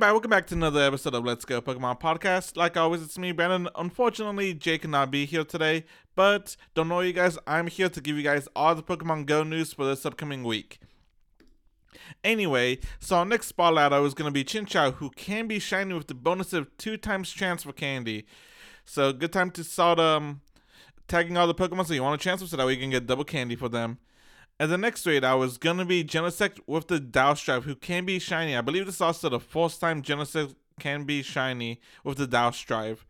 Hey. Welcome back to another episode of Let's Go Pokemon Podcast. Like always, it's me, Brandon. Unfortunately, Jay cannot be here today, but don't know you guys, I'm here to give you guys all the Pokemon Go news for this upcoming week. Anyway, so our next spotlight is going to be Chinchou, who can be shiny with the bonus of two times chance for candy. So, good time to start um, tagging all the Pokemon so you want a chance so that way you can get double candy for them. And the next raid I was gonna be Genesect with the Douse Drive, who can be shiny. I believe this is also the first time Genesect can be shiny with the Douse Drive.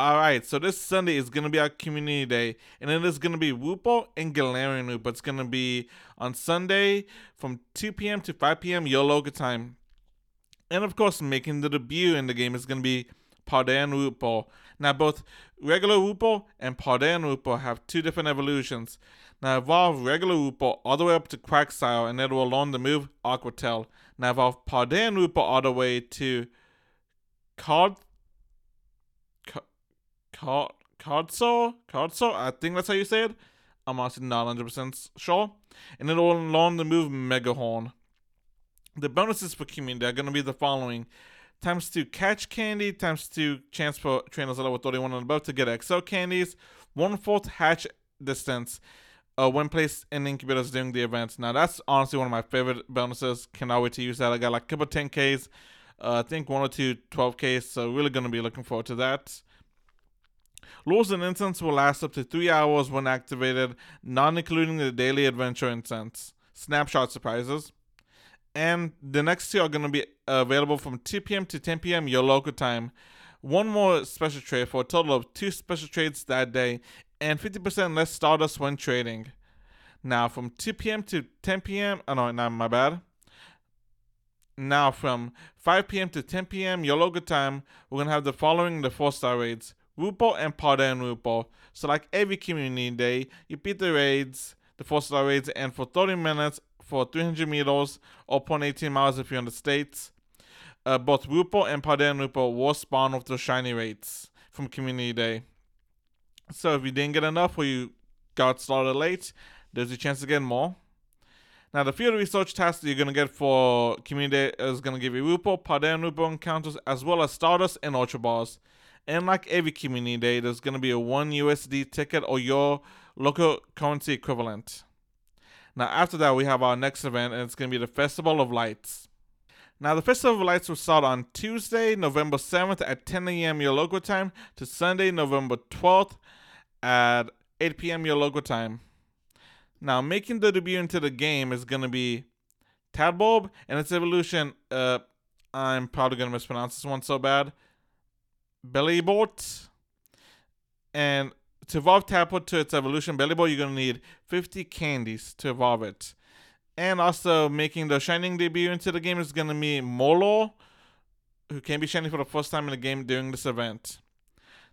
Alright, so this Sunday is gonna be our community day, and it is gonna be Wooper and Galarian Loop. It's gonna be on Sunday from 2 p.m. to 5 p.m. your local time. And of course, making the debut in the game is gonna be Paldean Wooper. Now, both regular Wooper and Paldean Wooper have two different evolutions. Now evolve regular Wooper all the way up to Quagsire and it will learn the move Aqua Tail. Now evolve Paldean Wooper all the way to Card Card Cardsaw? Cardsaw? I think that's how you say it. I'm honestly not 100% sure. And it will learn the move Mega Horn. The bonuses for community are going to be the following. Times 2 catch candy, times 2 chance for trainers level 31 and above to get XL candies, 1 fourth hatch distance, uh, when placed in incubators during the event. Now that's honestly one of my favorite bonuses. Cannot wait to use that. I got like a couple 10Ks, uh, I think one or two 12Ks, so really going to be looking forward to that. Lures and incense will last up to 3 hours when activated, not including the daily adventure incense. Snapshot surprises. And the next two are going to be available from 2 p.m. to 10 p.m. your local time. One more special trade for a total of two special trades that day, and 50% less Stardust when trading. Now, from 2 p.m. to 10 p.m., oh no, not my bad. Now, from 5 p.m. to 10 p.m. your local time, we're going to have the following the 4 star raids Wooper and Paldean Wooper. So, like every community day, you beat the raids, the 4 star raids, and for 30 minutes for 300 meters or 0.18 miles if you're in the States. Uh, both Wooper and Paldean Wooper will spawn with the shiny rates from Community Day. So if you didn't get enough or you got started late, there's a chance to get more. Now, the field research task you're to get for Community Day is to give you Wooper, Paldean Wooper encounters, as well as Stardust and Ultra Balls. And like every Community Day, there's to be a 1 USD ticket or your local currency equivalent. Now, after that, we have our next event, and it's going to be the Festival of Lights. Now, the Festival of Lights will start on Tuesday, November 7th at 10 a.m. your local time to Sunday, November 12th at 8 p.m. your local time. Now, making the debut into the game is going to be Tadbulb and its evolution. Uh, I'm probably going to mispronounce this one so bad. Bellibolt. And to evolve Tadbulb to its evolution, Bellibolt, you're going to need 50 candies to evolve it. And also making the Shining debut into the game is going to be Morelull, who can be shining for the first time in the game during this event.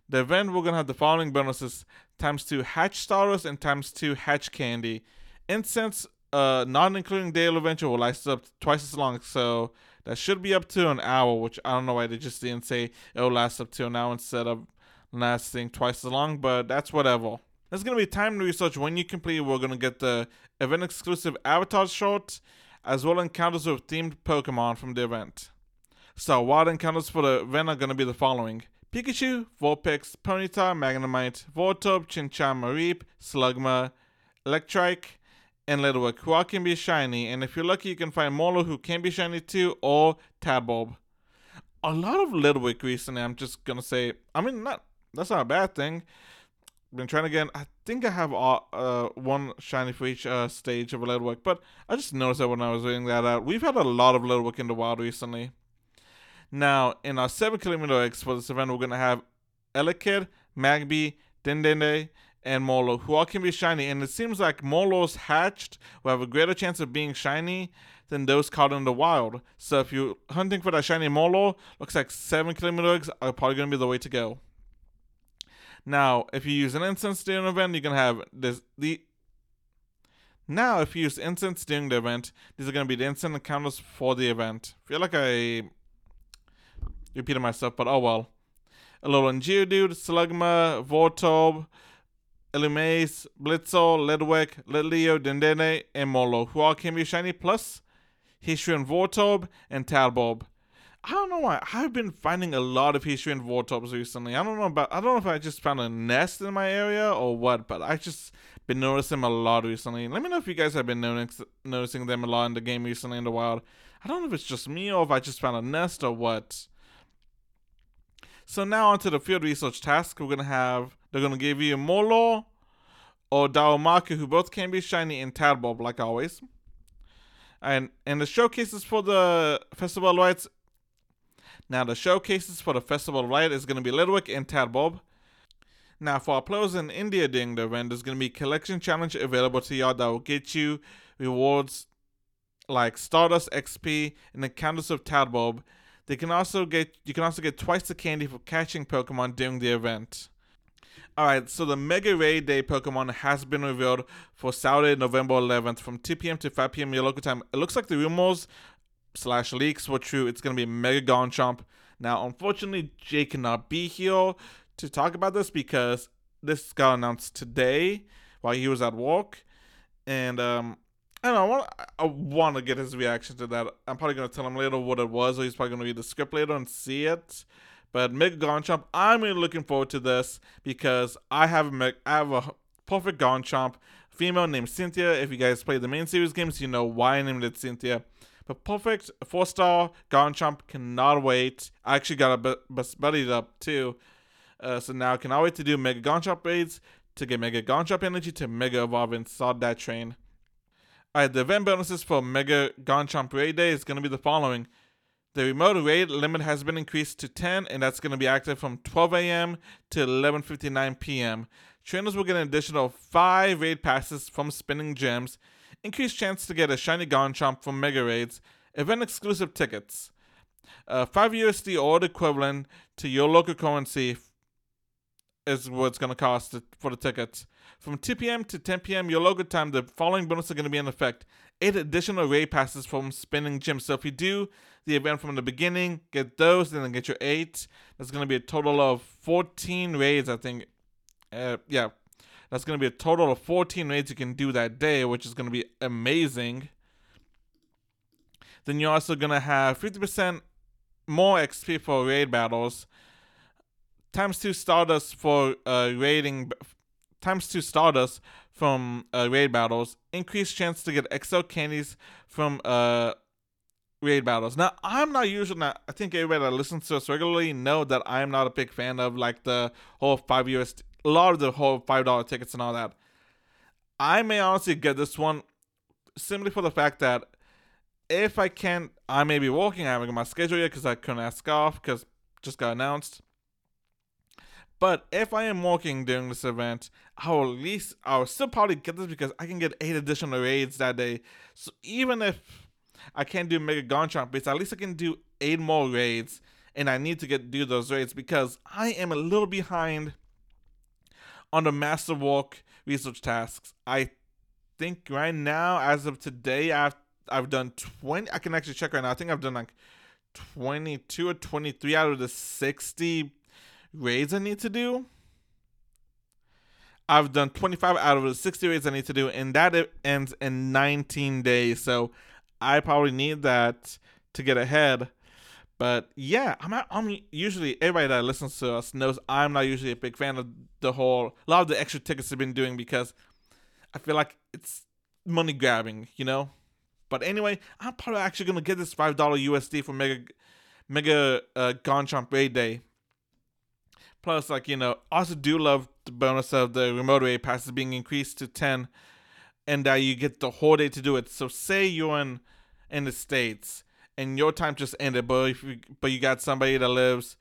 The event, we're going to have the following bonuses times 2 hatch starters and times 2 hatch candy. Incense, uh, not including Daily Adventure, will last up twice as long, so that should be up to an hour, which I don't know why they just didn't say it will last up to an hour instead of lasting twice as long, but that's whatever. There's to be time to research when you complete. We're to get the event exclusive avatar short, as well as encounters with themed Pokemon from the event. So, wild encounters for the event are to be the following Pikachu, Vulpix, Ponyta, Magnemite, Voltorb, Chinchou, Mareep, Slugma, Electrike, and Litwick, who all can be shiny, and if you're lucky, you can find Morelull, who can be shiny too, or Tadbulb. A lot of Litwick recently, I'm just gonna say. I mean, not that's not a bad thing. Been trying again. I think I have uh, uh one shiny for each uh, stage of a Litwick, but I just noticed that when I was doing that out. We've had a lot of Litwick in the wild recently. Now, in our 7 kilometer X for this event, we're going to have Elekid, Magby, Dedenne, and Morelull, who all can be shiny. And it seems like Morelull's hatched will have a greater chance of being shiny than those caught in the wild. So if you're hunting for that shiny Morelull, looks like 7 kilometer eggs are probably going to be the way to go. Now, if you use an incense during an event, you can have this the now, if you use incense during the event, these are going to be the instant encounters for the event. I feel like I repeated myself, but oh well. Alolan Geodude, Slugma, Voltorb, Illumise, Blitzle, Litwick, Litleo, Dedenne, and Morelull, who all can be shiny, plus Hisuian Voltorb and Tadbulb. I don't know why. I've been finding a lot of Hisuian Voltorbs recently. I don't know about. I don't know if I just found a nest in my area or what, but I just been noticing them a lot recently. Let me know if you guys have been noticing them a lot in the game recently in the wild. I don't know if it's just me or if I just found a nest or what. So now onto the field research task. We're gonna have. They're gonna give you Morelull or Darumaka, who both can be shiny in Tadbulb, like always. And and the showcases for the Festival Lights now, the showcases for the Festival of Light is going to be Litwick and Tadbulb. Now, for our players in India during the event, there's going to be collection challenge available to y'all that will get you rewards like Stardust XP and encounters of Tadbulb. They can also get you can also get twice the candy for catching Pokemon during the event. Alright, so the Mega Raid Day Pokemon has been revealed for Saturday, November 11th from 2 p.m. to 5 p.m. your local time. It looks like the rumors slash leaks were true. It's going to be Mega Garchomp. Now, unfortunately, Jay cannot be here to talk about this because this got announced today while he was at work. And, um, I don't know, I want, I want to get his reaction to that. I'm probably going to tell him later what it was, or he's probably going to read the script later and see it. But Mega Garchomp, I'm really looking forward to this because I have a, I have a perfect Garchomp female named Cynthia. If you guys play the main series games, you know why I named it Cynthia. But perfect four star Garchomp cannot wait. I actually got a best buddied up too. Uh, so now I cannot wait to do Mega Garchomp raids to get Mega Garchomp energy to Mega Evolve and start that train. Alright, the event bonuses for Mega Garchomp Raid Day is going to be the following. The remote raid limit has been increased to 10, and that's going to be active from 12 a.m. to 11:59 p.m. Trainers will get an additional 5 raid passes from spinning gems increased chance to get a shiny Garchomp from Mega Raids, event exclusive tickets. Uh, 5 USD or the equivalent to your local currency is what it's going to cost for the tickets. From 2 p.m. to 10 p.m. your local time, the following bonuses are going to be in effect. 8 additional raid passes from spinning gems. So if you do the event from the beginning, get those, and then get your 8, that's going to be a total of 14 raids, I think. Uh, yeah, that's going to be a total of 14 raids you can do that day, which is going to be amazing. Then you're also going to have 50% more XP for raid battles, times 2 Stardust for uh, raiding, times 2 Stardust from uh, raid battles, increased chance to get XL candies from uh, raid battles. Now, I'm not usually I think everybody that listens to us regularly know that I'm not a big fan of like the whole 5 US a lot of the whole five dollar tickets and all that. I may honestly get this one simply for the fact that if I can't, I may be working. I haven't got my schedule yet because I couldn't ask off because just got announced. But if I am working during this event, I will at least I will still probably get this because I can get eight additional raids that day. So even if I can't do Mega Garchomp base, at least I can do eight more raids, and I need to get do those raids because I am a little behind on the Masterwork research tasks. I think right now, as of today, I've I've done twenty. I can actually check right now. I think I've done like twenty two or twenty three out of the sixty raids I need to do. I've done 25 out of the 60 raids I need to do, and that ends in 19 days. So I probably need that to get ahead. But yeah, I'm I'm usually everybody that listens to us knows I'm not usually a big fan of the whole a lot of the extra tickets they've been doing because I feel like it's money grabbing, you know. But anyway, I'm probably actually gonna get this five dollar USD for Mega Mega uh, Garchomp Raid Day. Plus, like you know, I also do love the bonus of the remote raid passes being increased to ten, and that you get the whole day to do it. So say you're in in the states and your time just ended, but if you, but you got somebody that lives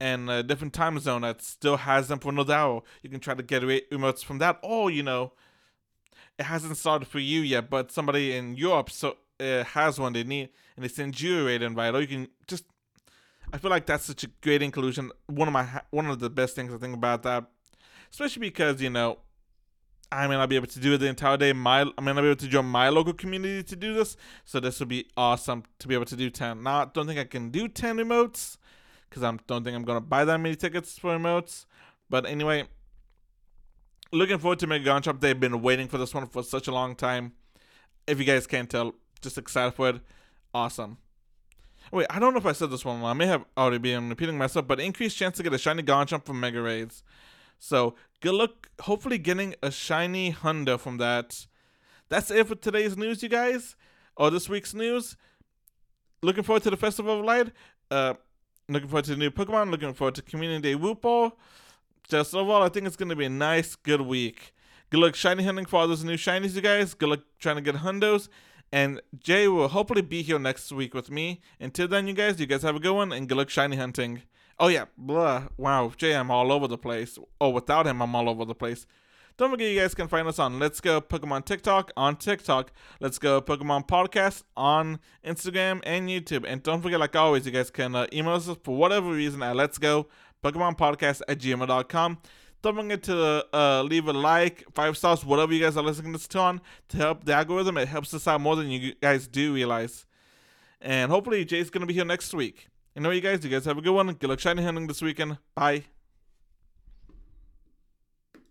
in a different time zone that still has them for another hour, you can try to get away emotes from that. Or you know, it hasn't started for you yet, but somebody in Europe so uh, has one they need, and they send you a raid invite, or you can just. I feel like that's such a great inclusion. One of my one of the best things I think about that, especially because you know I may not be able to do it the entire day. My I may not be able to join my local community to do this, so this would be awesome to be able to do ten. Now, I don't think I can do ten emotes because I don't think I'm gonna buy that many tickets for emotes. But anyway, looking forward to Mega Garchomp. They've been waiting for this one for such a long time. If you guys can't tell, just excited for it. Awesome. Wait, I don't know if I said this one. I may have already been repeating myself, but increased chance to get a shiny Garchomp from Mega Raids. So good luck. Hopefully, getting a shiny Hundo from that. That's it for today's news, you guys, or this week's news. Looking forward to the Festival of Light. Uh, looking forward to the new Pokemon. Looking forward to Community Day Wooper. Just overall, I think it's going to be a nice, good week. Good luck shiny hunting for all those new shinies, you guys. Good luck trying to get hundos. And Jay will hopefully be here next week with me. Until then, you guys, you guys have a good one and good luck shiny hunting. Oh, yeah, blah. Wow, Jay, I'm all over the place. Oh, without him, I'm all over the place. Don't forget, you guys can find us on Let's Go Pokemon TikTok on TikTok. Let's Go Pokemon Podcast on Instagram and YouTube. And don't forget, like always, you guys can uh, email us for whatever reason at Let's Go Pokemon Podcast at gmail.com. Don't forget to uh, leave a like, five stars, whatever you guys are listening to this on to help the algorithm. It helps us out more than you guys do realize. And hopefully, Jay's going to be here next week. You know, you guys, you guys have a good one. Good luck shiny hunting this weekend. Bye.